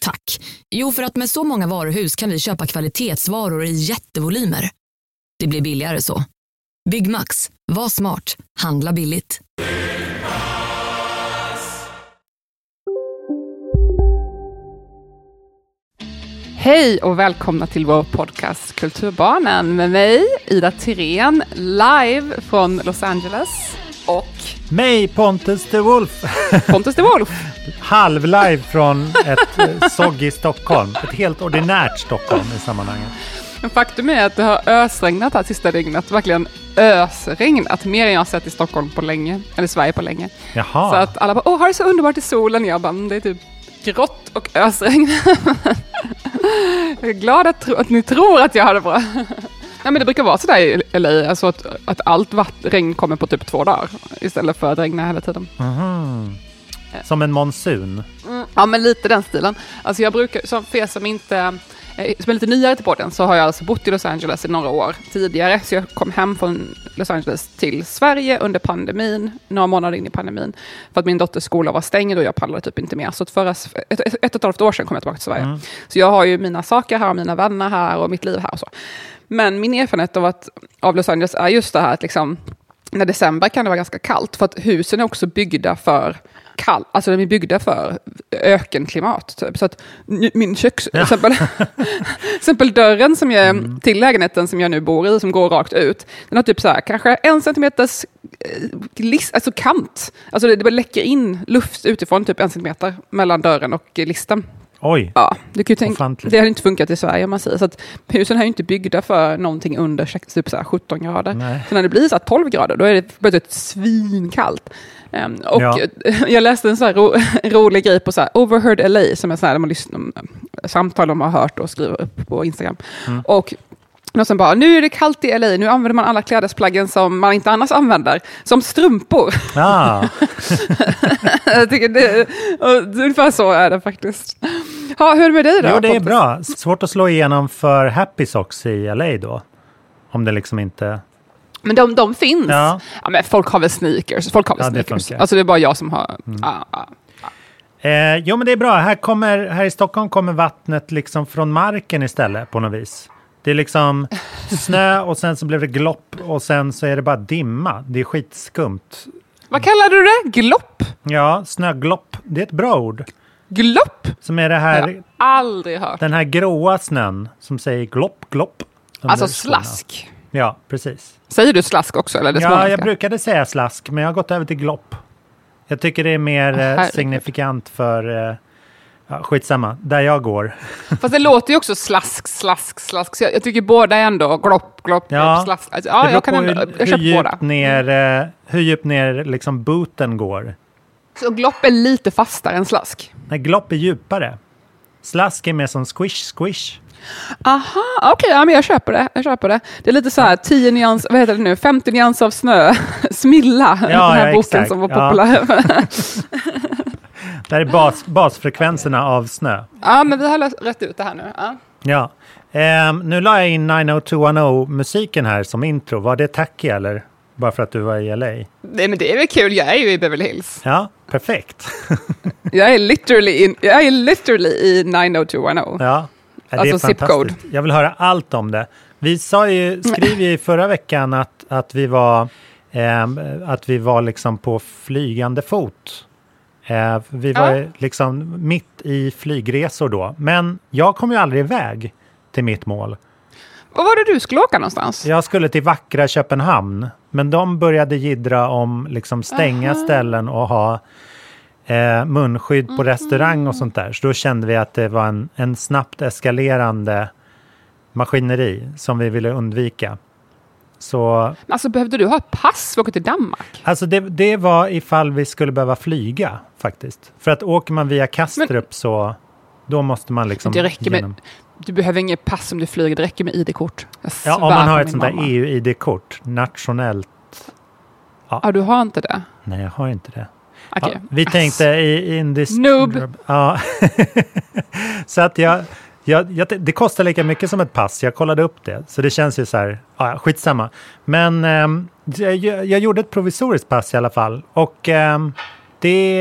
Tack. Jo, för att med så många varuhus kan vi köpa kvalitetsvaror i jättevolymer. Det blir billigare så. Byggmax. Var smart. Handla billigt. Hej och välkomna till vår podcast Kulturbarnen med mig, Ida Tirén, live från Los Angeles och Mig, Pontus de Wolf. Pontus de Wolf. Halv-live från ett eh, soggy Stockholm. Ett helt ordinärt Stockholm i sammanhanget. Faktum är att det har ösregnat här sista dygnet, verkligen ösregnat, mer än jag har sett i Stockholm på länge, eller Sverige på länge. Jaha. Så att alla bara, åh, har det så underbart i solen? Jag bara, "Mm, det är typ grått och ösregn. jag är glad att, att ni tror att jag har det bra. Nej, men det brukar vara sådär i LA, alltså att, att allt vatt, regn kommer på typ två dagar istället för att regna hela tiden. Mhm. Som en monsun. Ja, men lite den stilen. Alltså jag brukar, som för er som inte eh, som är lite nyare till podden så har jag alltså bott i Los Angeles i några år tidigare. Så jag kom hem från Los Angeles till Sverige under pandemin, några månader in i pandemin. För att min dotters skola var stängd och jag pallade typ inte mer. Så förra, ett, ett, ett och ett halvt år sedan kom jag tillbaka till Sverige. Så jag har ju mina saker här, och mina vänner här och mitt liv här och så. Men min erfarenhet av, att, av Los Angeles är just det här att liksom, när december kan det vara ganska kallt. För att husen är också byggda för kall, alltså de är byggda för ökenklimat. Typ. Så att min köks... till Exempel, exempel dörren som jag, Mm. till lägenheten som jag nu bor i, som går rakt ut, den har typ så här, kanske en centimeters eh, list, alltså kant. Alltså det, det bara läcker in luft utifrån, typ en centimeter, mellan dörren och listen. Oj. Ja, du kan tänka, Ofantligt. det hade inte funkat i Sverige om man säger. Så att husen är ju inte byggda för någonting under typ så här 17 grader. Nej. Så när det blir så här 12 grader, då är det plötsligt svinkallt. Ehm, och Ja. jag läste en så här ro, rolig grej på så här, Overheard LA, som är så här, där man lyssnar, samtal de har hört och skriver upp på Instagram. Mm. Och någon som bara, nu är det kallt i LA, nu använder man alla klädesplaggen som man inte annars använder, som strumpor. Ah, jag tycker det, och ungefär så är det faktiskt. Ha, hur är det med dig då? jo, det är bra. Svårt att slå igenom för Happy Socks i LA då. Om det liksom inte... Men de, de finns. Ja. Ja. men folk har väl sneakers. Folk har väl Ja, det sneakers. Mm. Alltså det är bara jag som har... Ja, ja. Eh, jo, men det är bra. Här, kommer, här i Stockholm kommer vattnet liksom från marken istället på något vis. Det är liksom snö och sen så blev det glopp och sen så är det bara dimma. Det är skitskumt. Vad kallar du det? Glopp? Ja, snöglopp. Det är ett bra ord. Glopp? Som är det Jag här, har aldrig hört. den här gråa snön som säger glopp, glopp. Alltså slask. Ja, precis. Säger du slask också? Eller det Ja, småländska? jag brukade säga slask, men jag har gått över till glopp. Jag tycker det är mer eh, herregud. signifikant för... Ja, skitsamma, där jag går. Fast det låter ju också slask, slask, slask. Så jag, jag tycker båda är ändå glopp, glopp, Ja. slask. Alltså, ja, jag kan ändå... Jag hur, hur, köper båda. ner, eh, hur djupt ner liksom booten går. Så glopp är lite fastare än slask. Nej, glopp är djupare. Slask är mer som squish, squish. Aha, okej, ja, men jag köper det. Jag köper det. Det är lite så här 10 nyans, vad heter det nu, 50 nyans av snö. Smilla, den här ja, boken exakt. som var Ja. populär. Där är bas, basfrekvenserna av snö. Ja, men vi har rätt ut det här nu. Ja. Ja. Ehm, nu la jag in 90210-musiken här som intro. Var det tacky eller? Bara för att du var i LA? Nej, men det är väl kul, jag är ju i Beverly Hills. Ja, perfekt. Jag är literally, in, jag är literally i 90210. Ja, det är Alltså zip fantastiskt. code. Jag vill höra allt om det. Vi sa ju, skrev ju förra veckan att, att vi var, ehm, att vi var liksom på flygande fot. Eh, vi var Ja. liksom mitt i flygresor då. Men jag kom ju aldrig iväg till mitt mål. Var var det du skulle åka någonstans? Jag skulle till vackra Köpenhamn, men de började gidra om liksom stänga ställen och ha eh, munskydd på restaurang och sånt där. Så då kände vi att det var en, en snabbt eskalerande maskineri som vi ville undvika. Så Alltså behövde du ha pass för att åka till Danmark? alltså det, det var ifall vi skulle behöva flyga faktiskt. För att åker man via Kastrup så då måste man liksom... Det räcker med, genom- du behöver inget pass om du flyger, det räcker med ID-kort. Ja, om man har ett sånt där. EU-ID-kort, nationellt. Ja, du har inte det? Nej, jag har inte det. Okej. Ja, vi tänkte i in this... Noob. Ja. så att jag, jag, jag... Det kostar lika mycket som ett pass. Jag kollade upp det. Så det känns ju så här... Ja, skitsamma. Men ehm, jag, jag gjorde ett provisoriskt pass i alla fall. Och ehm, det...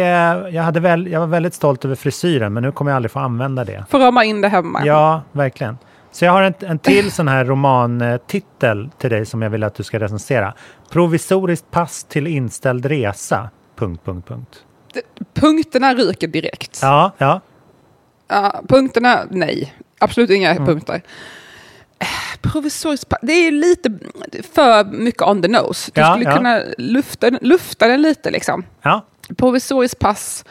Jag, hade väl, jag var väldigt stolt över frisyren, men nu kommer jag aldrig få använda det. Får rama in det hemma. Ja, verkligen. Så jag har en, en till sån här romantitel till dig som jag vill att du ska recensera. Provisoriskt pass till inställd resa. Punkt, punkt, punkt. Punkterna ryker direkt. Ja, ja. Ja, punkterna, nej. Absolut inga Mm. punkter. Provisoriskt pa- det är lite för mycket on the nose. Du Ja, skulle ja. kunna lufta, lufta den lite liksom. ja. Provisoriskt pass.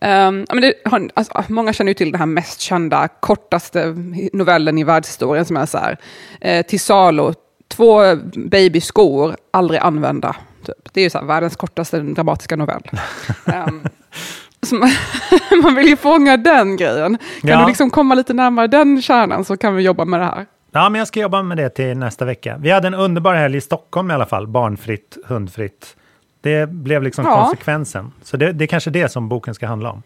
men det, alltså, många känner ju till den här mest kända, kortaste novellen i världshistorien som är så här. Eh, till salu, två babyskor, aldrig använda. Typ. Det är ju så här, världens kortaste dramatiska novell. Så man, man vill ju fånga den grejen. Kan Ja. du liksom komma lite närmare den kärnan så kan vi jobba med det här. Ja, men jag ska jobba med det till nästa vecka. Vi hade en underbar helg i Stockholm i alla fall. Barnfritt, hundfritt. Det blev liksom Ja. konsekvensen. Så det, det är kanske det som boken ska handla om.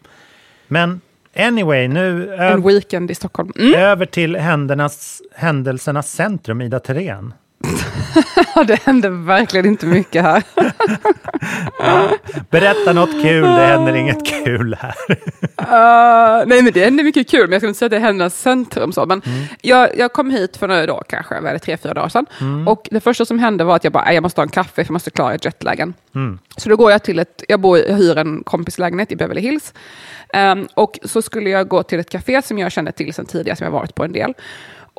Men anyway, nu En weekend i Stockholm. Mm. över till händernas, händelsernas centrum, Ida Thirén. Ja, det hände verkligen inte mycket här. Berätta något kul, det händer inget kul här. Uh, nej men det är mycket kul, men jag ska inte säga att det händernas centrum. Så. Men jag, jag kom hit för några dagar kanske, vad är det, tre, fyra dagar sedan. Och det första som hände var att jag bara, "Nej, jag måste ha en kaffe för jag måste klara jetlagen. Så då går jag till ett, jag, bor, jag hyr en kompislägenhet i Beverly Hills. Ehm, och så skulle jag gå till ett café som jag känner till sedan tidigare, som jag varit på en del.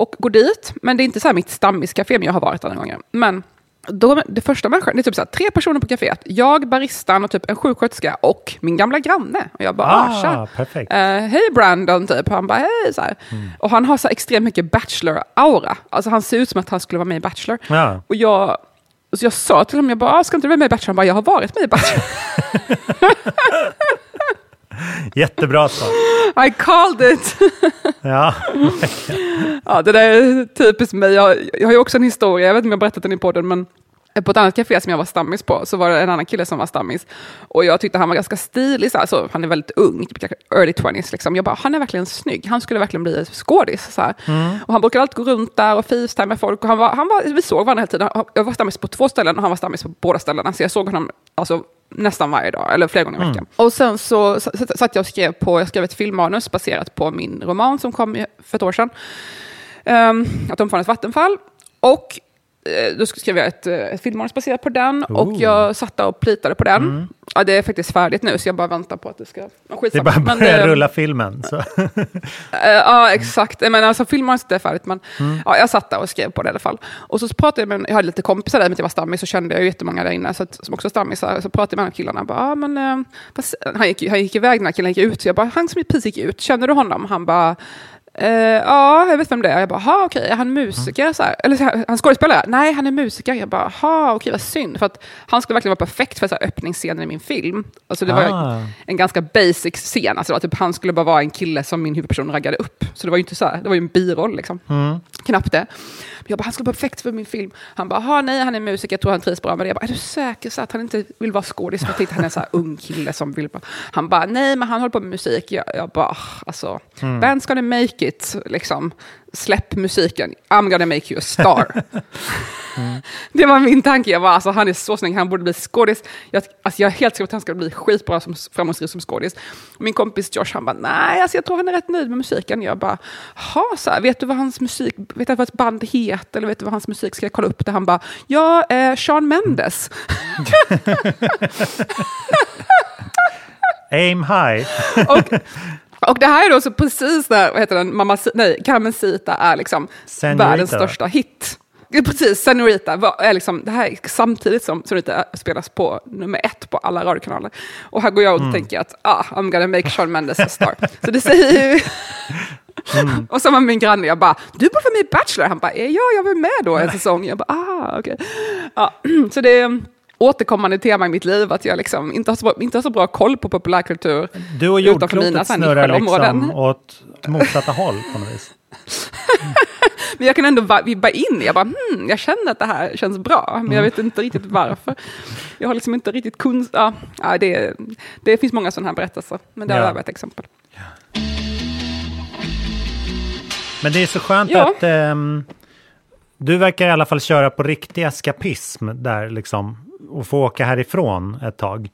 Och gå dit, men det är inte så här mitt stammiscafé, men jag har varit där några gånger. Men då, det första människan, det är typ så här, tre personer på kaféet. Jag, baristan och typ en sjuksköterska och min gamla granne. Och jag bara, ah. Ah, perfekt. Eh, Hej Brandon, typ. Han bara, hej. Så här. Och han har så extremt mycket Bachelor-aura. Alltså han ser ut som att han skulle vara med i Bachelor. Ja. Och jag, så jag sa till honom, jag bara, ah, ska inte du vara med i Bachelor? Han bara, jag har varit med i Bachelor. Jättebra svar. I called it! Ja. ja, det där är typiskt mig. Jag, jag har ju också en historia, jag vet inte om jag har berättat den i podden, men på ett annat café som jag var stammis på så var det en annan kille som var stammis. Och jag tyckte han var ganska stilig, så här, så han är väldigt ung, typ early 20s. Liksom. Jag bara, han är verkligen snygg, han skulle verkligen bli skådis. Så här. Och han brukar alltid gå runt där och facetime med folk. Och han var, han var, vi såg varandra hela tiden. Jag var stammis på två ställen och han var stammis på båda ställena. Så jag såg honom alltså, nästan varje dag, eller flera gånger i veckan. Och sen så satt jag och skrev på, jag skrev ett filmmanus baserat på min roman som kom för ett år sedan. Um, Atomfarens vattenfall. Och då skrev jag ett, eh, ett filmmanus baserat på den och Oh. jag satt och plitade på den. Ja, det är faktiskt färdigt nu så jag bara väntar på att det ska... Det är bara Men börja det- rulla filmen. Så. Eh, ja, exakt. Men alltså, filmmanuset är färdigt, men ja, jag satt där och skrev på det i alla fall. Och så pratade jag med, jag hade lite kompisar där, med att jag var stammis, så kände jag ju jättemånga där inne, så att, som också stammisar. Så pratade jag med de här killarna, bara, ah, men, eh, han, gick, han gick iväg, den här killen gick ut, så jag bara, han som precis gick ut, känner du honom? Han bara, Eh, ja, jag vet vem det är. Jag bara, ha okej, är han musiker? Så här, eller så här, han skådespelare? Nej, han är musiker. Jag bara, ha okej, vad synd. För att han skulle verkligen vara perfekt för så här, öppningsscenen i min film. Alltså det var Ah. en ganska basic scen. Alltså, var typ, han skulle bara vara en kille som min huvudperson raggade upp. Så det var ju inte så här, det var ju en biroll liksom. Knappt det. Jag bara, han skulle vara perfekt för min film. Han bara, nej, han är musiker, jag tror han trivs bra med det. Jag bara, är du säker så att han inte vill vara skådis? För han är en så här ung kille som vill vara... Han bara, nej, men han håller på med musik. Jag, jag bara, ah, alltså, band's gonna make it, liksom. Släpp musiken, I'm gonna make you a star. Det var min tanke. Jag bara, alltså, han är så snygg, han borde bli skådis. Jag, alltså, jag är helt säker på att han ska bli skitbra som framgångsrik som skådis. Min kompis Josh, han bara, nej, alltså, jag tror han är rätt nöjd med musiken. Jag bara, ha, så här, vet du vad hans musik, vet du vad ett band heter? Eller vet du vad hans musik, ska jag kolla upp det? Han bara, ja, eh, Sean Mendes. Aim high. och, och det här är då så precis där, vad heter den, Mamma, nej, Carmencita är liksom Senorita, världens största hit. precis. Senorita var, är liksom, det här är samtidigt som Senorita spelas på nummer ett på alla radiokanaler. Och här går jag och tänker att ah, I'm gonna make Shawn Mendes a star. Så det säger ju... och så var min granne, jag bara, du borde vara med i Bachelor. Han bara, ja, jag var med då en säsong. Jag bara, ah, okej. Ja, så det är återkommande tema i mitt liv att jag liksom inte, har så bra, inte har så bra koll på populärkultur. Du och jordklotet snurrar nischade områden. liksom åt motsatta håll på något vis. Men jag kan ändå vibba in, jag bara, hmm, jag känner att det här känns bra, men jag vet inte riktigt varför. Jag har liksom inte riktigt kunskap. Ja, ja, det, det finns många sådana här berättelser, men det Ja. var ett exempel. Men det är så skönt Ja. att ehm, du verkar i alla fall köra på riktig eskapism där liksom och få åka härifrån ett tag.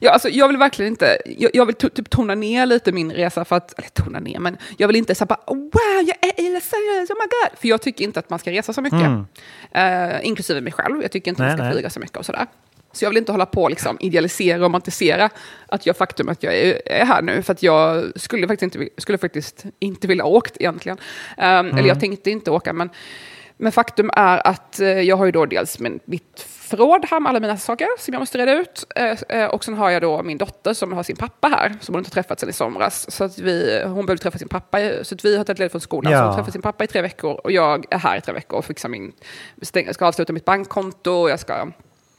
Ja, alltså, jag vill verkligen inte, jag, jag vill typ tona ner lite min resa för att, eller tona ner, men jag vill inte säga bara wow, jag är i Los Angeles, oh my god. För jag tycker inte att man ska resa så mycket. Eh, inklusive mig själv, jag tycker inte Nej, man ska nej. flyga så mycket och sådär. Så jag vill inte hålla på och liksom idealisera och romantisera att jag faktum att jag är, är här nu, för att jag skulle faktiskt inte, skulle faktiskt inte vilja åkt egentligen. Eh, Eller jag tänkte inte åka, men, men faktum är att eh, jag har ju då dels min, mitt förråd här med alla mina saker som jag måste reda ut. Eh, eh, och sen har jag då min dotter som har sin pappa här, som hon inte träffat sedan i somras. Så att vi, hon behöver träffa sin pappa, så att vi har tagit ledigt från skolan. Ja. Så hon träffar sin pappa i tre veckor och jag är här i tre veckor och fixar min, ska avsluta mitt bankkonto, jag ska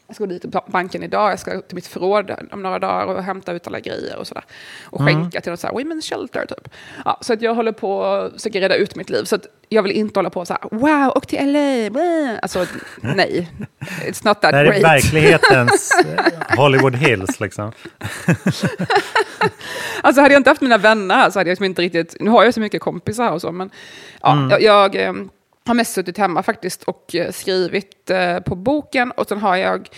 jag ska gå dit till banken idag, jag ska till mitt förråd om några dagar och hämta ut alla grejer och sådär. Och skänka till något så här women's shelter typ. Ja, så att jag håller på och försöker reda ut mitt liv. Så att jag vill inte hålla på så här, wow, och till LA, bleh." Alltså nej, it's not that Det här är great. verklighetens Hollywood Hills liksom. Alltså hade jag inte haft mina vänner så hade jag liksom inte riktigt, nu har jag så mycket kompisar och så, men ja, jag, jag eh, har mest suttit hemma faktiskt och eh, skrivit eh, på boken och sen har jag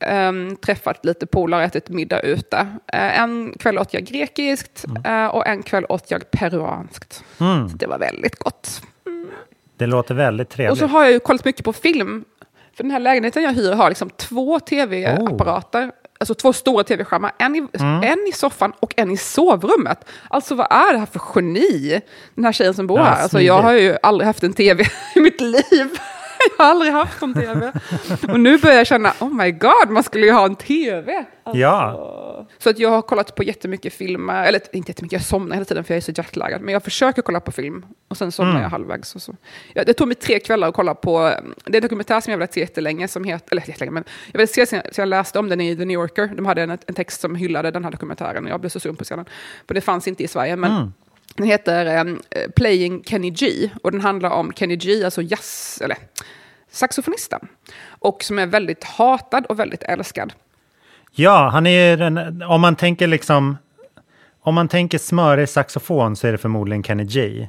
ehm, träffat lite polare, ätit middag ute. Eh, en kväll åt jag grekiskt eh, och en kväll åt jag peruanskt. Mm. Så det var väldigt gott. Det låter väldigt Och trevligt. så har jag ju kollat mycket på film. För den här lägenheten jag hyr har liksom två tv-apparater. Alltså två stora tv-skärmar. En i, en i soffan och en i sovrummet. Alltså vad är det här för geni? Den här tjejen som bor Ja, här. Alltså, jag har ju aldrig haft en tv i mitt liv. Jag har aldrig haft en tv. Och nu börjar jag känna, oh my god, man skulle ju ha en tv. Ja, Så att jag har kollat på jättemycket filmer, eller inte jättemycket, jag somnar hela tiden för jag är så jetlaggad. Men jag försöker kolla på film och sen somnar Mm. jag halvvägs. Och så. Ja, det tog mig tre kvällar att kolla på, mm, det är en dokumentär som jag velat se jättelänge, som heter, eller jättelänge, men jag vill se sen jag läste om den i The New Yorker. De hade en, en text som hyllade den här dokumentären och jag blev så sugen på scenen. För det fanns inte i Sverige, men Mm. Den heter um, Playing Kenny G och den handlar om Kenny G, alltså jazz, eller saxofonisten. Och som är väldigt hatad och väldigt älskad. ja han är den, om man tänker liksom, om man tänker smörig saxofon så är det förmodligen Kenny G.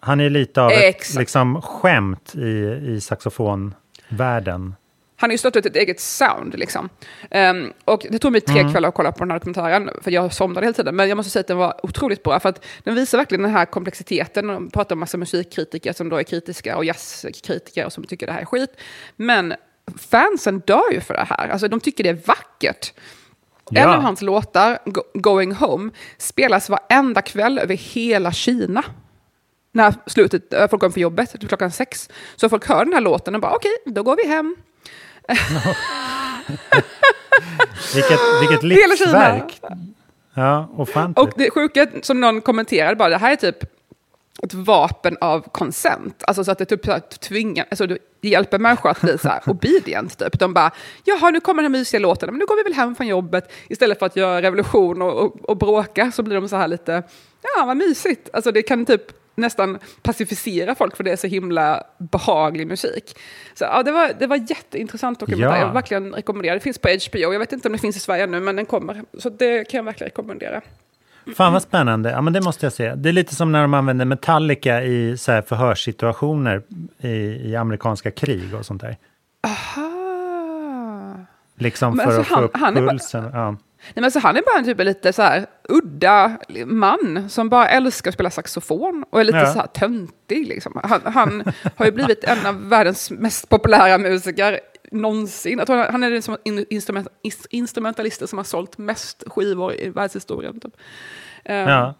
Han är lite av ett Exakt. liksom, skämt i, i saxofonvärlden. Han har ju startat ett eget sound. Liksom. Ehm, och det tog mig tre Mm. kvällar att kolla på den här dokumentären, för jag somnade hela tiden. Men jag måste säga att den var otroligt bra, för att den visar verkligen den här komplexiteten. De pratar om massa musikkritiker som då är kritiska och jazzkritiker och som tycker det här är skit. Men fansen dör ju för det här. Alltså, de tycker det är vackert. Ja. En av hans låtar, Go- Going Home, spelas varenda kväll över hela Kina. När slutet, äh, folk kommer för jobbet, typ klockan sex. Så folk hör den här låten och bara okej, då går vi hem. Vilket, vilket livsverk! Ja, ofantligt. Och det sjuka som någon kommenterade bara, det här är typ ett vapen av consent. Alltså så att det typ så här tvingar, alltså det hjälper människor att bli så här obedient. Typ. De bara, jaha nu kommer den här mysiga låten, men nu går vi väl hem från jobbet. Istället för att göra revolution och, och, och bråka så blir de så här lite, ja vad mysigt. Alltså det kan typ nästan pacificera folk för det är så himla behaglig musik. Så ja, det var, det var jätteintressant dokumentär. Ja. Jag verkligen rekommendera. Det finns på HBO. Jag vet inte om det finns i Sverige nu, men den kommer. Så det kan jag verkligen rekommendera. Fan vad spännande. Ja, men det måste jag se. Det är lite som när de använder Metallica i så här förhörssituationer i, i amerikanska krig och sånt där. Aha. Liksom Men för alltså att få han- upp han är pulsen. Ja. Nej, men alltså, han är bara en typ av lite så här udda man som bara älskar att spela saxofon och är lite Ja. så här töntig. Liksom. Han, han har ju blivit en av världens mest populära musiker någonsin. Jag tror han- är den som in, instrument, ins- instrumentalister som har sålt mest skivor i världshistorien. Typ. Um, Ja.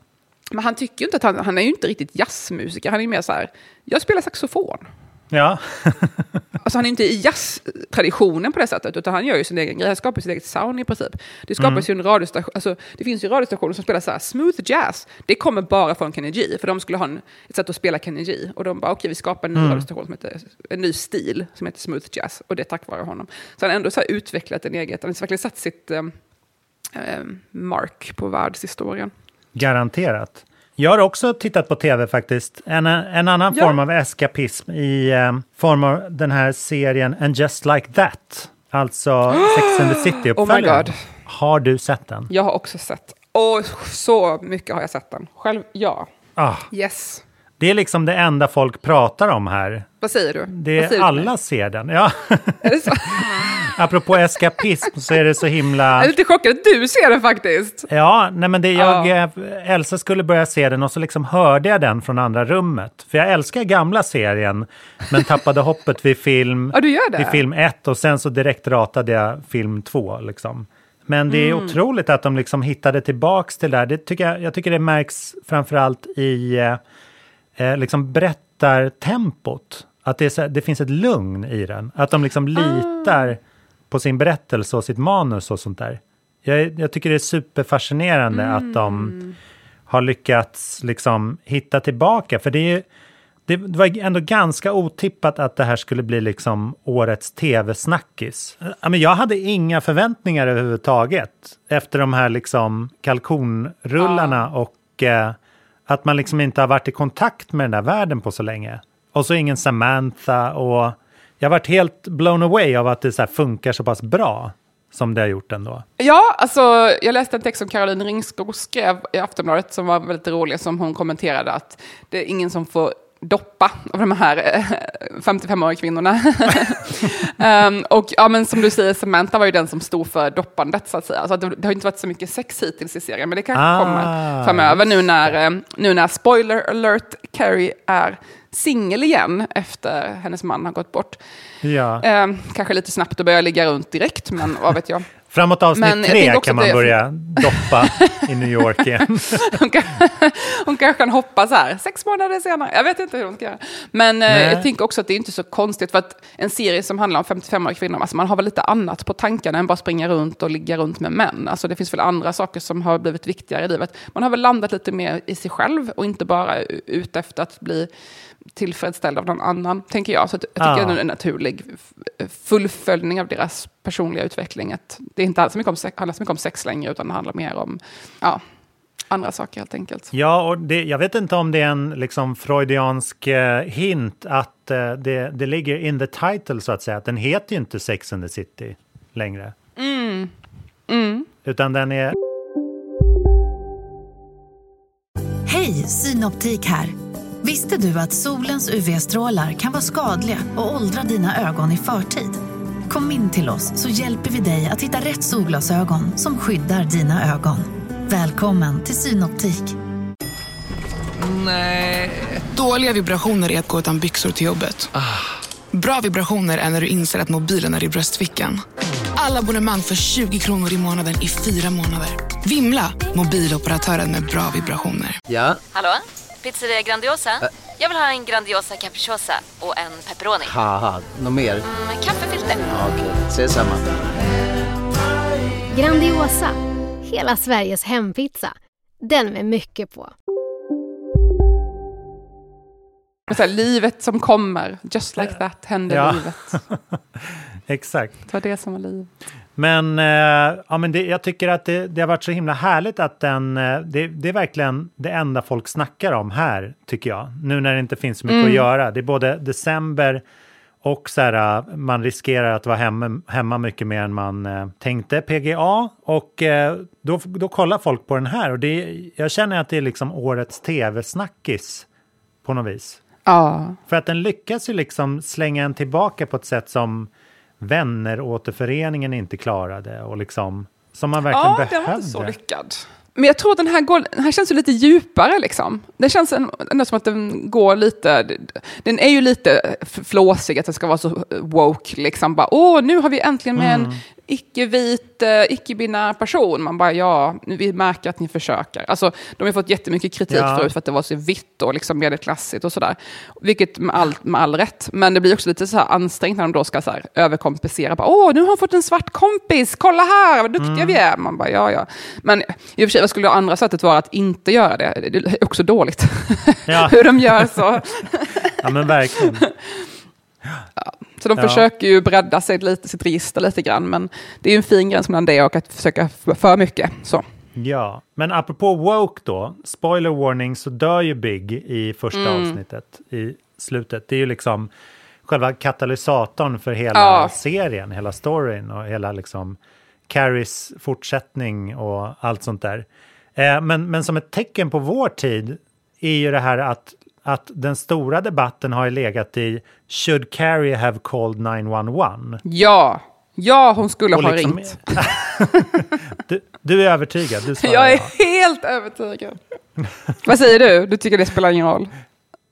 Men han tycker ju inte att han, han är ju inte riktigt jazzmusiker. Han är ju mer så här, jag spelar saxofon. Ja. Alltså han är inte i jazztraditionen på det sättet, utan han gör ju sin egen grej. Han skapar sitt eget sound i princip. Det skapas ju en radiostation, alltså det finns ju radiostationer som spelar så här smooth jazz. Det kommer bara från Kenny G, för de skulle ha en, ett sätt att spela Kenny G. Och de bara, okej vi skapar en ny radiostation som heter, en ny stil som heter smooth jazz. Och det är tack vare honom. Så han har ändå så utvecklat en eget, han har verkligen satt sitt eh, eh, mark på världshistorien. Garanterat. Jag har också tittat på tv faktiskt. En, en annan Ja. form av eskapism i eh, form av den här serien And just like that. Alltså Sex and the City Oh. Har du sett den? Jag har också sett, och så mycket har jag sett den. Själv, ja. Ah, Yes. Det är liksom det enda folk pratar om här. Vad säger du? Det säger är, du alla ser den. Ja. Är det så? Apropå eskapism så är det så himla... Jag är lite chockad att du ser den faktiskt. Ja, nej men det jag, Ja. eh, Elsa skulle börja se den och så liksom hörde jag den från andra rummet. För jag älskar gamla serien, men tappade hoppet vid film, Ja, du gör det? vid film ett och sen så direkt ratade jag film två. Liksom. Men det är Mm. otroligt att de liksom hittade tillbaks till det där. Det tycker jag, jag tycker det märks framförallt i eh, liksom berättartempot. Att det, är det finns ett lugn i den. Att de liksom litar på sin berättelse och sitt manus och sånt där. Jag, jag tycker det är superfascinerande att de har lyckats liksom hitta tillbaka. För det, ju- det var ändå ganska otippat att det här skulle bli liksom årets tv-snackis. Jag hade inga förväntningar överhuvudtaget efter de här liksom kalkonrullarna och eh, att man liksom inte har varit i kontakt med den där världen på så länge. Och så ingen Samantha och jag har varit helt blown away av att det så här funkar så pass bra som det har gjort ändå. Ja, alltså jag läste en text som Caroline Ringskog skrev i Aftonbladet som var väldigt rolig, som hon kommenterade att det är ingen som får doppa av de här eh, 55-åriga kvinnorna. Ehm, och ja, men som du säger, Samantha var ju den som stod för doppandet så att säga. Alltså, det, det har inte varit så mycket sex hittills i serien, men det kanske Ah, kommer framöver nu när, eh, nu när, spoiler alert, Carrie är singel igen efter hennes man har gått bort. Ja. Ehm, kanske lite snabbt att börja ligga runt direkt, men vad vet jag. Framåt avsnitt Men tre kan man det- börja doppa i New York igen. Hon, kan, hon kanske kan hoppa så här sex månader senare. Jag vet inte hur hon ska göra. Men eh, Nej. jag tänker också att det är inte så konstigt för att en serie som handlar om 55-åriga kvinnor, alltså man har väl lite annat på tankarna än bara springa runt och ligga runt med män. Alltså det finns väl andra saker som har blivit viktigare i livet. Man har väl landat lite mer i sig själv och inte bara ute efter att bli tillfredsställd av någon annan, tänker jag. Så att jag tycker Ja. det är en naturlig fullföljning av deras personliga utveckling. Att det är inte alls så mycket om sex, handlar så mycket om sex längre, utan det handlar mer om ja, andra saker helt enkelt. Ja, och det, jag vet inte om det är en liksom freudiansk eh, hint att eh, det, det ligger in the title så att säga. Att den heter ju inte Sex and the City längre. Utan den är... Hej, Synoptik här. Visste du att solens UV-strålar kan vara skadliga och åldra dina ögon i förtid? Kom in till oss så hjälper vi dig att hitta rätt solglasögon som skyddar dina ögon. Välkommen till Synoptik. Dåliga vibrationer är att gå utan byxor till jobbet. Bra vibrationer är när du inser att mobilen är i bröstfickan. Alla abonnemang för 20 kronor i månaden i fyra månader. Vimla! Mobiloperatören med bra vibrationer. Ja, Hallå? Pizzeria Grandiosa? Jag vill ha en Grandiosa capriciosa och en pepperoni. haha, något mer? Med kaffefilter. Ja, Okej, ses samma. Grandiosa, hela Sveriges hempizza. Den med mycket på. Här, livet som kommer, just like that, händer Ja. livet. Exakt. Det var det som var liv. Men, eh, ja, men det, jag tycker att det, det har varit så himla härligt att den... eh, Det, det är verkligen det enda folk snackar om här, tycker jag. Nu när det inte finns så mycket att göra. Det är både december och så här, eh, man riskerar att vara hemma, hemma mycket mer än man eh, tänkte. PGA. Och eh, då, då kollar folk på den här. Och det, jag känner att det är liksom årets tv-snackis på något vis. Ja. För att den lyckas ju liksom slänga en tillbaka på ett sätt som vänner återföreningen inte klarade och liksom som man verkligen Ja, den behövde. var inte så lyckad. Men jag tror att den här, går, den här känns ju lite djupare liksom. Det känns ändå som att den går lite, den är ju lite flåsig, att den ska vara så woke liksom. Bara, Åh, nu har vi äntligen med en icke-vit, eh, icke-binär person. Man bara, ja, vi märker att ni försöker. Alltså, de har fått jättemycket kritik Ja. förut för att det var så vitt och liksom medelklassigt och sådär. Vilket med all, med all rätt. Men det blir också lite så här ansträngt när de då ska så här överkompensera. Bara, Åh, nu har hon fått en svart kompis, kolla här, vad duktiga vi är. Man bara, ja, ja. Men i och för sig, vad skulle det andra sättet vara att inte göra det? Det är också dåligt. Ja. Hur de gör så. Ja, men verkligen. Så de Ja. försöker ju bredda sig lite, sitt register lite grann, men det är ju en fin gräns mellan det och att försöka för mycket. Så. Ja, men apropå woke då, spoiler warning, så dör ju Big i första Mm. avsnittet i slutet. Det är ju liksom själva katalysatorn för hela Ja. serien, hela storyn och hela liksom Carries fortsättning och allt sånt där. Eh, men, men som ett tecken på vår tid är ju det här att, att den stora debatten har legat i Should Carrie have called 911? Ja, ja hon skulle Och ha liksom- ringt. Du, du är övertygad, du Jag är ja. helt övertygad. Vad säger du? Du tycker det spelar ingen roll?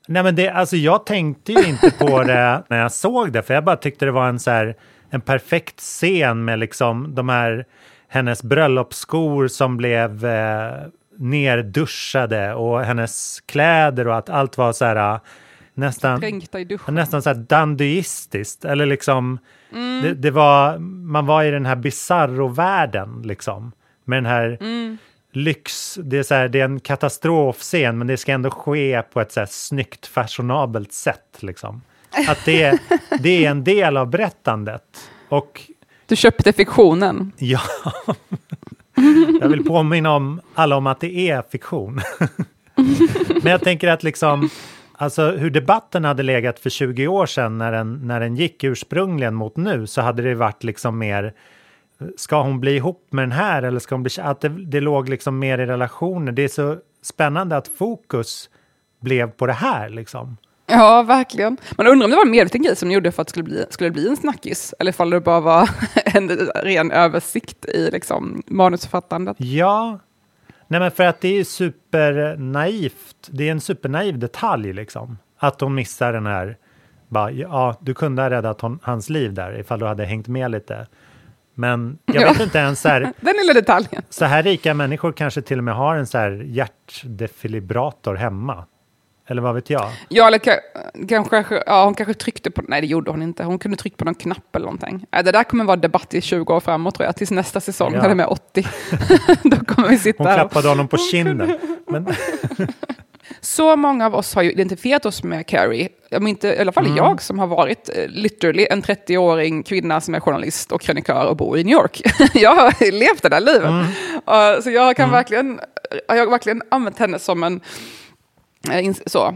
Nej men det, alltså jag tänkte ju inte på det när jag såg det, för jag bara tyckte det var en så här, en perfekt scen med liksom de här, hennes bröllopsskor som blev eh, nerduschade och hennes kläder och att allt var så här eh, nästan, nästan så här dandyistiskt. Eller liksom, Mm. det, det var, man var i den här bizarro-världen liksom. Med den här Mm. lyx, det är, så här, det är en katastrofscen men det ska ändå ske på ett så här snyggt, fashionabelt sätt. Liksom. Att det, det är en del av berättandet. Och Du köpte fiktionen. ja, jag vill påminna om alla om att det är fiktion. men jag tänker att liksom, alltså hur debatten hade legat för 20 år sedan när den, när den gick ursprungligen mot nu så hade det varit liksom mer Ska hon bli ihop med den här eller ska hon bli Att det, det låg liksom mer i relationer. Det är så spännande att fokus blev på det här liksom. Ja, verkligen. Man undrar om det var en medveten grej som gjorde för att det skulle bli, skulle bli en snackis, eller ifall det bara var en ren översikt i liksom, manusförfattandet. Ja, nej men för att det är supernaivt. Det är en supernaiv detalj liksom. Att hon missar den här, bara, ja, du kunde ha räddat hon, hans liv där ifall du hade hängt med lite. Men jag Ja. vet inte ens så här, Den lilla detaljen. så här rika människor kanske till och med har en så här hjärtdefibrillator hemma. Eller vad vet jag? Ja, eller ka- kanske, ja, hon kanske tryckte på, nej det gjorde hon inte, hon kunde trycka på någon knapp eller någonting. Nej, det där kommer vara debatt i 20 år framåt tror jag, tills nästa säsong, Ja. när det är med 80. Då kommer vi sitta Hon här och- klappade honom på kinden. Men, Så många av oss har ju identifierat oss med Carrie. Om inte, I alla fall Mm. jag som har varit eh, literally en 30-åring kvinna som är journalist och krönikör och bor i New York. jag har levt det där livet. Mm. Uh, så jag kan verkligen, jag har verkligen använt henne som en så,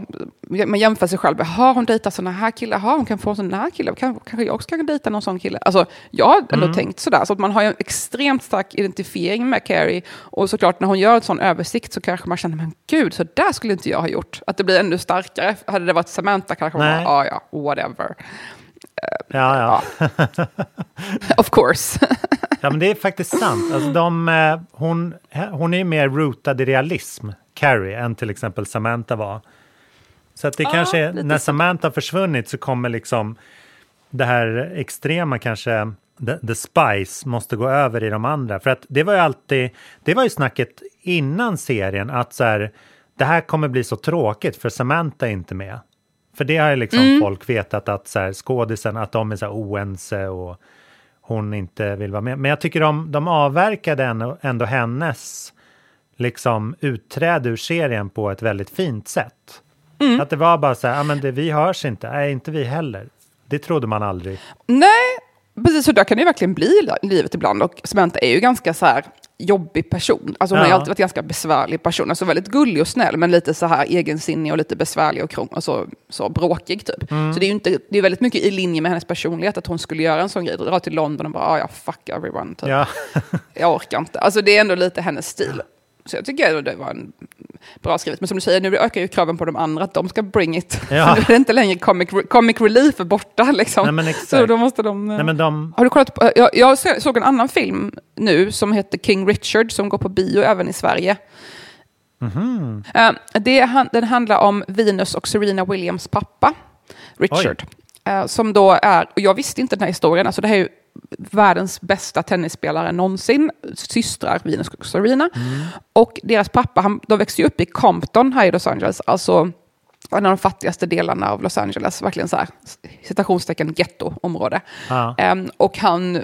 man jämför sig själv. Har hon dejtat sådana här killar? Har hon kan få en sån här kille? Kan, kanske jag också kan dejta någon sån kille? Alltså, jag har ändå Mm. tänkt sådär. Så att man har en extremt stark identifiering med Carrie. Och såklart när hon gör en sån översikt så kanske man känner, men gud, så där skulle inte jag ha gjort. Att det blir ännu starkare. Hade det varit Samantha kanske man bara, ah, ja, whatever. ja, ja. Of course. Ja, men det är faktiskt sant. Alltså, de, eh, hon, hon är ju mer rotad i realism, Carrie, än till exempel Samantha var. Så att det Ja, kanske, är- när. Samantha har försvunnit så kommer liksom det här extrema kanske, the, the spice, måste gå över i de andra. För att det var ju alltid, det var ju snacket innan serien att så här, det här kommer bli så tråkigt för Samantha är inte med. För det har ju liksom Mm. folk vetat att så här, skådisen, att de är så här oense och hon inte vill vara med. Men jag tycker de, de avverkade ändå, ändå hennes liksom utträde ur serien på ett väldigt fint sätt. Mm. Att det var bara så här, ja men det, vi hörs inte, nej inte vi heller. Det trodde man aldrig. Nej, precis så där kan det ju verkligen bli i livet ibland. Och Samantha är ju ganska så här jobbig person. Alltså hon har Ja. alltid varit ganska besvärlig person. Alltså väldigt gullig och snäll, men lite så här egensinnig och lite besvärlig och, krång, och så, så bråkig typ. Mm. Så det är ju inte, det är väldigt mycket i linje med hennes personlighet att hon skulle göra en sån grej. Dra till London och bara, ah, ja, fuck everyone. Typ. Ja. Jag orkar inte. Alltså det är ändå lite hennes stil. Så jag tycker ändå det var en bra skrivet. Men som du säger, nu ökar ju kraven på de andra att de ska bring it. Ja. nu är det inte längre comic, comic relief är borta liksom. Nej. Så då måste de... Nej, men de, Har du kollat på, jag, jag så- såg en annan film nu som heter King Richard som går på bio även i Sverige. mhm. Eh, det, den handlar om Venus och Serena Williams pappa, Richard. Eh, som då är, och jag visste inte den här historien, alltså det här är ju världens bästa tennisspelare någonsin, systrar Venus och Serena. Och deras pappa, han, de växte ju upp i Compton här i Los Angeles, alltså en av de fattigaste delarna av Los Angeles, verkligen så här, citationstecken gettoområde. Ja. Ehm, och han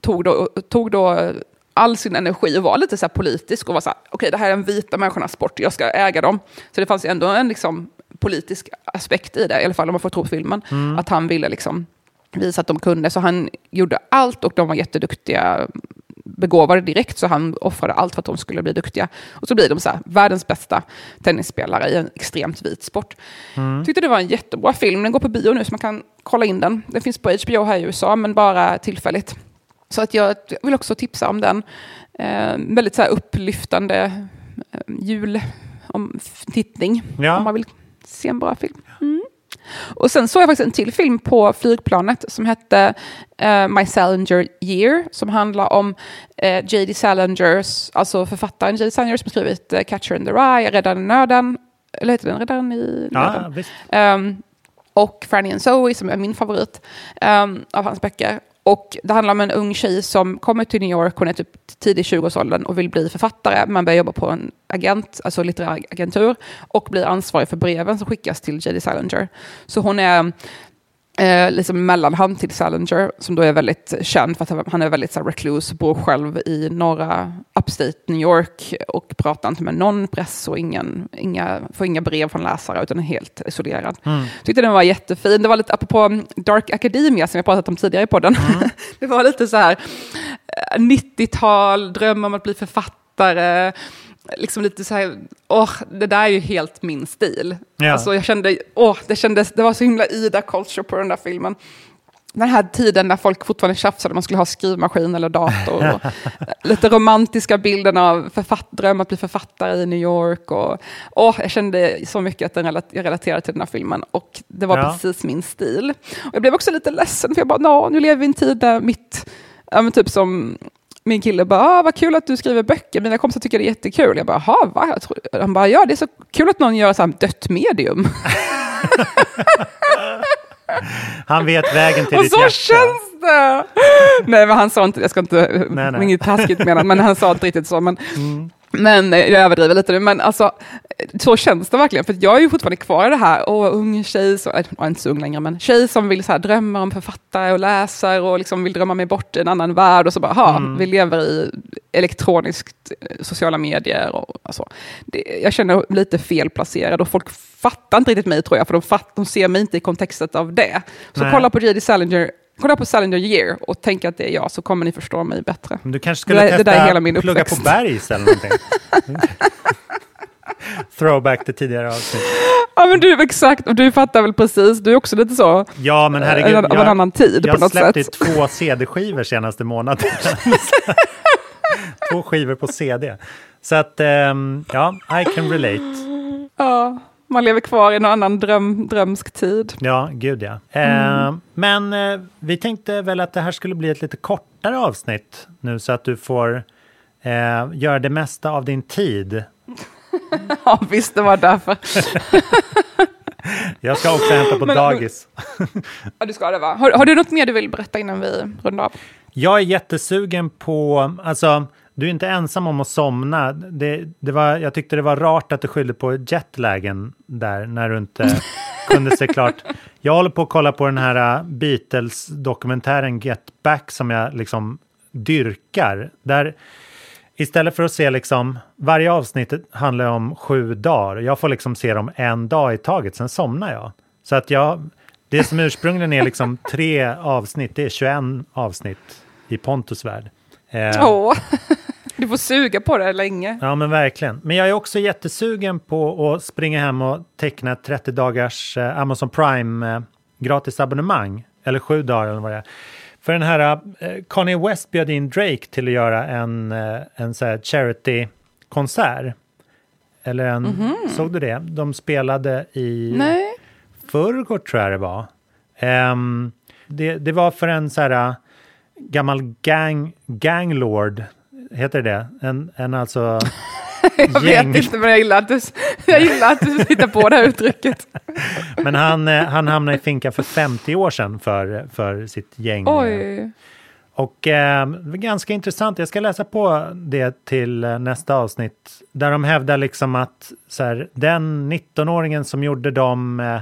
tog då, tog då all sin energi och var lite så här politisk och var så här, okej det här är en vita människornas sport, jag ska äga dem. Så det fanns ändå en liksom, politisk aspekt i det, i alla fall om man får tro filmen, Mm. att han ville liksom visa att de kunde. Så han gjorde allt och de var jätteduktiga, begåvade direkt, så han offrade allt för att de skulle bli duktiga. Och så blir de så här, världens bästa tennisspelare i en extremt vit sport. Mm. Tyckte det var en jättebra film, den går på bio nu så man kan kolla in den. Den finns på HBO här i USA, men bara tillfälligt. Så att jag vill också tipsa om den. Eh, väldigt så här upplyftande eh, jultittning, Ja. om man vill se en bra film. Mm. Och sen såg jag faktiskt en till film på flygplanet som hette eh, My Salinger Year, som handlar om eh, J.D. Salingers, alltså författaren J.D. Salinger som skrivit eh, Catcher in the Rye, Räddaren i nöden, eller heter den Räddaren i Ja, nöden? visst. Ehm, och Franny and Zoe som är min favorit ehm, av hans böcker. Och det handlar om en ung tjej som kommer till New York, hon är typ tidig 20-årsåldern och vill bli författare. Man börjar jobba på en agent, alltså litterär agentur och blir ansvarig för breven som skickas till J.D. Salinger. Så hon är eh, liksom mellanhand till Salinger, som då är väldigt känd för att han är väldigt så här, recluse, bor själv i norra upstate New York och pratar inte med någon press och ingen, inga, får inga brev från läsare utan är helt isolerad. Mm. Tyckte den var jättefin. Det var lite apropå Dark Academia som jag pratat om tidigare i podden. det var lite så här eh, 90-tal, dröm om att bli författare. Liksom lite så här, åh, det där är ju helt min stil. Ja. Alltså jag kände, åh, det kändes, det var så himla Ida-culture på den där filmen. Den här tiden när folk fortfarande tjafsade, man skulle ha skrivmaskin eller dator. Och lite romantiska bilden av författ- dröm att bli författare i New York. Och, åh, jag kände så mycket att den relat- jag relaterade till den här filmen. Och det var Ja. precis min stil. Och jag blev också lite ledsen, för jag bara, "Nå, nu lever vi i en tid där mitt, ja, men typ som min kille bara, ah, vad kul att du skriver böcker, mina kompisar tycker det är jättekul. Jag bara, jaha, va? Jag tror, han bara, ja det är så kul att någon gör så här dött medium. Han vet vägen till Och ditt så hjärta. känns det! Nej, men han sa inte, jag ska inte, Nej, nej. inget taskigt menat, men han sa inte riktigt så. Men, Mm. Men eh, jag överdriver lite nu, men alltså, så känns det verkligen. För jag är ju fortfarande kvar i det här, åh, ung tjej, så, äh, jag är inte så ung längre, men tjej som vill så här, drömma om författare och läser och liksom vill drömma mig bort i en annan värld och så bara, ha, Mm. vi lever i elektroniskt eh, sociala medier och alltså. Det, jag känner lite felplacerad och folk fattar inte riktigt mig tror jag, för de, fatt, de ser mig inte i kontextet av det. Så Nej. kolla på J.D. Salinger, kolla på Salinger Year och tänk att det är jag, så kommer ni förstå mig bättre. Du kanske skulle det, testa det där min plugga på bergs eller någonting. Throwback till tidigare avsnitt. Ja men du, exakt, och du fattar väl precis, du är också lite så. Ja, men herregud. Av en annan tid jag på något släppte sätt. två CD-skivor senaste månaden. två skivor på CD. Så att, ehm, ja, I can relate. Ja, man lever kvar i någon annan dröm, drömsk tid. Ja, gud ja. Eh, Mm. Men eh, vi tänkte väl att det här skulle bli ett lite kortare avsnitt nu så att du får eh, göra det mesta av din tid. ja visst, det var därför. Jag ska också hämta på Men- dagis. ja, du ska det va? Har, har du något mer du vill berätta innan vi rundar av? Jag är jättesugen på, alltså du är inte ensam om att somna. Det, det var, jag tyckte det var rart att du skyllde på jetlagen där när du inte kunde se klart. Jag håller på att kolla på den här uh, Beatles-dokumentären Get Back som jag liksom dyrkar. Där istället för att se liksom, varje avsnitt handlar om sju dagar. Jag får liksom se dem en dag i taget, sen somnar jag. Så att jag, det som ursprungligen är liksom tre avsnitt, det är 21 avsnitt i Pontus värld. Eh, Åh, du får suga på det länge. Ja, men verkligen. Men jag är också jättesugen på att springa hem och teckna ett 30 dagars eh, Amazon Prime eh, gratis abonnemang. Eller sju dagar eller vad det är. För den här eh, Kanye West bjöd in Drake till att göra en, eh, en så charity-konsert. Eller en, Mhm. såg du det? De spelade i Nej. förrgår tror jag det var. Ehm, det, det var för en så här gammal gang, ganglord, heter det En, en alltså Jag gäng. vet inte, men jag gillar att du, jag gillar att du hittar på det här uttrycket. Men han, eh, han hamnade i finkan för 50 år sedan för, för sitt gäng. Oj. Och eh, ganska intressant, jag ska läsa på det till eh, nästa avsnitt, där de hävdar liksom att så här, den 19-åringen som gjorde de eh,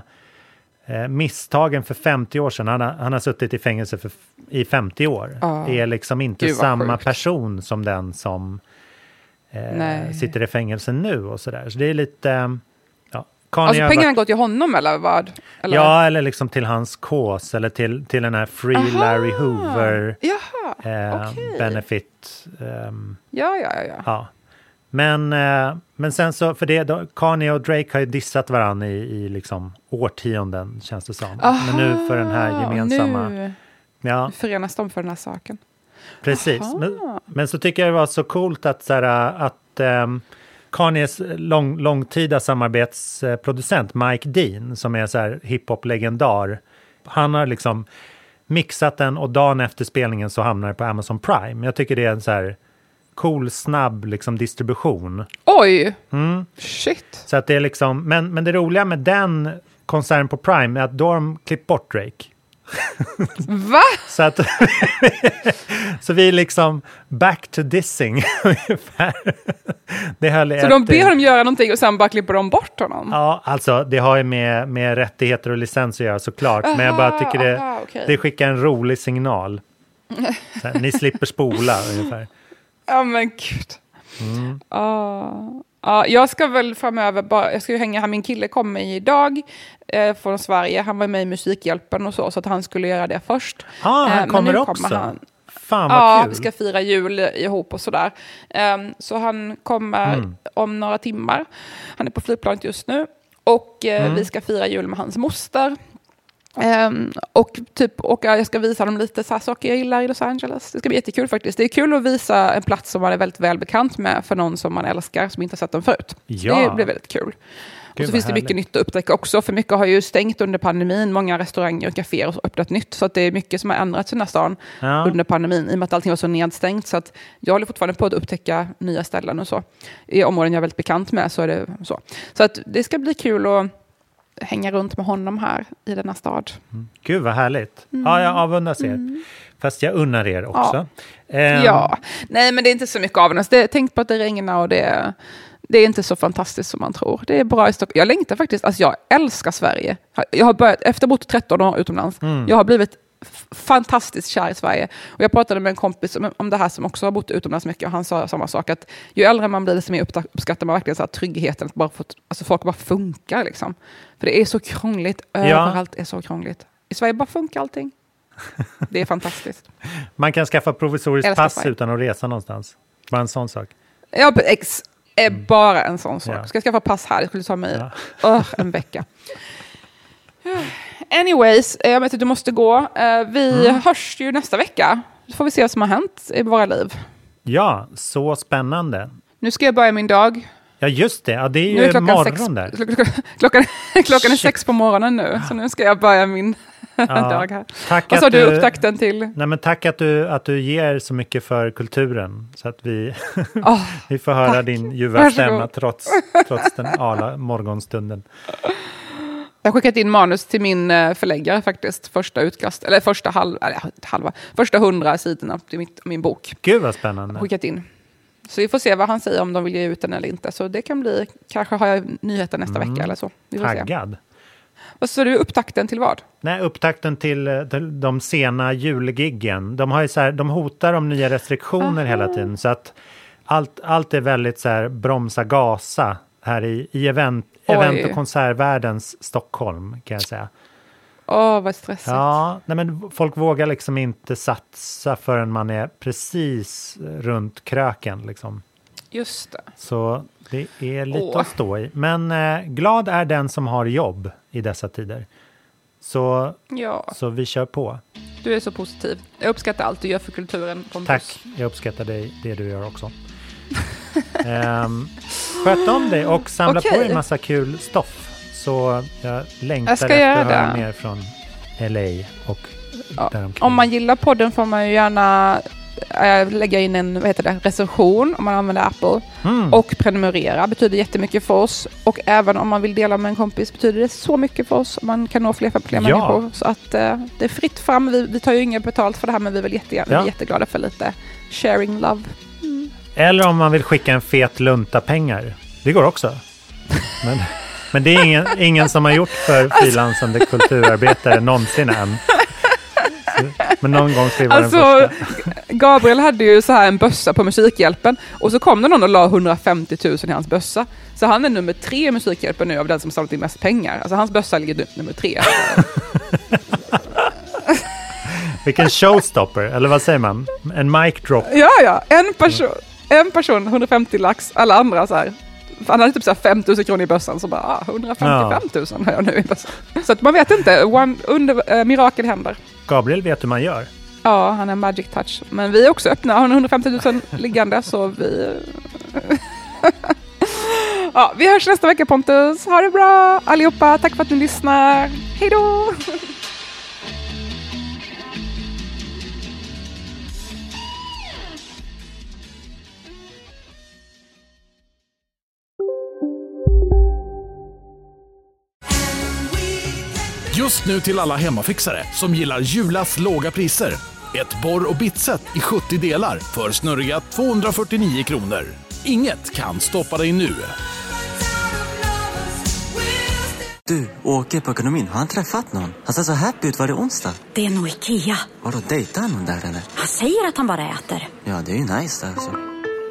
eh, misstagen för 50 år sedan, han har, han har suttit i fängelse för, i 50 år, Ja. är liksom inte samma sjukt. person som den som eh, sitter i fängelse nu och sådär. Så det är lite... eh, Ja, Kanye Alltså har pengarna varit- går till honom eller vad? Eller? Ja, eller liksom till hans cause eller till, till den här Free Aha. Larry Hoover Jaha, eh, okej. benefit. ehm, Ja, ja, ja. ja. Men, eh, men sen så, för det, då, Kanye och Drake har ju dissat varandra i, i liksom årtionden känns det som. men nu för den här Aha, gemensamma... Nu Ja, förenas de för den här saken. precis. Aha. Men, men så tycker jag det var så coolt att, så här, att ehm, Kanyes lång, långtida samarbetsproducent Mike Dean, som är så här hiphop-legendar, han har liksom mixat den och dagen efter spelningen så hamnar det på Amazon Prime. Jag tycker det är en så här cool, snabb liksom distribution. Oj! Mm. Shit. Så att det är liksom, men, men det roliga med den konserten på Prime är att då har de klippt bort Drake. Va? Så att så vi är liksom back to dissing ungefär. Det höll Så ett de ber honom göra någonting och sen bara klipper de bort honom? Ja, alltså det har ju med, med rättigheter och licens att göra såklart. men jag bara Aha, tycker det, aha, okej. det skickar en rolig signal. Här, ni slipper spola ungefär. Ja men gud. Mm. Ja, ja, jag ska väl framöver bara, jag ska ju hänga här, min kille kommer idag eh, från Sverige, han var med i Musikhjälpen och så, så att han skulle göra det först. Ah, Eh, han men kommer också. han. Fan vad Ja, kul. vi ska fira jul ihop och sådär. Um, så han kommer Mm. om några timmar. Han är på flygplanet just nu. Och eh, Mm. vi ska fira jul med hans moster. Ehm, och typ, och jag ska visa dem lite så här saker jag gillar i Los Angeles. Det ska bli jättekul faktiskt. Det är kul att visa en plats som man är väldigt väl bekant med för någon som man älskar som inte har sett den förut. Så Ja. Det blir väldigt kul. och Gud, så vad finns det mycket nytt att upptäcka också, för mycket har ju stängt under pandemin. Många restauranger och kaféer har öppnat nytt, så att det är mycket som har ändrats i den här stan Ja. under pandemin, i och med att allting var så nedstängt. Så att jag håller fortfarande på att upptäcka nya ställen och så. I områden jag är väldigt bekant med så är det så. Så att det ska bli kul att hänga runt med honom här i denna stad. Gud vad härligt. Mm. Ja, jag avundas er. Fast jag unnar er också. Ehm, Ja, nej men det är inte så mycket av den. Det, tänk på att det regnar och det är, det är inte så fantastiskt som man tror. Det är bra i Stockholm. Jag längtar faktiskt, alltså jag älskar Sverige. Jag har börjat, efter att ha bott 13 år utomlands, Mm. jag har blivit fantastiskt kär i Sverige. Och jag pratade med en kompis om, om det här som också har bott utomlands mycket och han sa samma sak, att ju äldre man blir desto mer uppskattar man verkligen så här tryggheten, att bara få, alltså folk bara funkar liksom. För det är så krångligt, överallt är så krångligt. I Sverige bara funkar allting. Det är fantastiskt. Man kan skaffa provisoriskt pass Sverige. utan att resa någonstans. Bara en sån sak. Ja, ex är bara en sån sak. Mm. Ja. Ska jag skaffa pass här? Det skulle ta mig öh, en vecka. Anyways, jag vet att du måste gå. Eh, Vi Mm. hörs ju nästa vecka. Så får vi se vad som har hänt i våra liv. Ja, så spännande. Nu ska jag börja min dag. Ja, just det. Ja, det är Nu är ju klockan morgon sex, där. klockan, klockan, klockan är sex på morgonen nu, så nu ska jag börja min dag här. Tack Vad sa att du upptakten till? Nej, men tack att du, att du ger så mycket för kulturen. Så att vi, Åh, vi får höra tack. din ljuva stämma trots, trots den ala morgonstunden. Jag har skickat in manus till min eh, förläggare faktiskt, första utkast, eller första halv, eller halva, första hundra sidorna till mitt, min bok. Gud vad spännande. skickat in. Så vi får se vad han säger om de vill ge ut den eller inte. Så det kan bli, kanske har jag nyheter nästa Mm. vecka eller så. Vi får se. Taggad. Vad sa du, upptakten till vad? Nej, upptakten till eh, till de sena julgiggen. De, har ju så här, de hotar om nya restriktioner hela tiden. Så att allt, allt är väldigt så här bromsa, gasa här i, i event, Oj. event och konsertvärldens Stockholm kan jag säga. Åh, vad stressigt. Ja, nej men folk vågar liksom inte satsa förrän man är precis runt kröken. Liksom. Just det. Så det är lite Åh. att stå i. Men eh, glad är den som har jobb i dessa tider. Så, Ja, så vi kör på. du är så positiv. Jag uppskattar allt du gör för kulturen, Pontus. Tack, jag uppskattar dig, det du gör också. um, sköt om dig och samla på Okej. dig en massa kul stoff. Så jag längtar Jag ska efter att höra mer från LA och Ja. Om man gillar podden får man ju gärna äh, lägga in en vad heter det, recension om man använder Apple. Mm. Och prenumerera betyder jättemycket för oss. Och även om man vill dela med en kompis betyder det så mycket för oss. Man kan nå fler, fler Ja. människor. Så att eh, det är fritt fram. Vi, vi tar ju inget betalt för det här men vi är väl jättegärna, Ja. vi är jätteglada för lite sharing love. Eller om man vill skicka en fet lunta pengar. Det går också. Men, men det är ingen, ingen som har gjort för frilansande kulturarbetare någonsin än. Men någon gång ska vi vara den Alltså, första. Gabriel hade ju så här en bössa på Musikhjälpen och så kom det någon och la 150 000 i hans bössa. Så han är nummer tre i Musikhjälpen nu av den som samlat in mest pengar. Alltså hans bössa ligger nu- nummer tre. Vilken showstopper, eller vad säger man? En mic drop. Ja, ja, en person, en person 150 lax, alla andra så här. Han hade typ så här 5 000 kronor i bössan, så bara ah, 155 000 har jag nu i bössan. Så att man vet inte, One, under, äh, mirakel händer. Gabriel vet hur man gör. Ja, han är magic touch. Men vi är också öppna, har 150 000 liggande så vi... ja, vi hörs nästa vecka Pontus. Ha det bra allihopa. Tack för att ni lyssnar. Hej då! Just nu till alla hemmafixare som gillar Julas låga priser. Ett borr och bitset i 70 delar för snurriga 249 kronor. Inget kan stoppa dig nu. Du, åker på ekonomin. Har han träffat någon? Han ser så happy ut. Var det onsdag? Det är nog Ikea. Vadå, dejtar han någon där eller? Han säger att han bara äter. Ja, det är ju nice där alltså.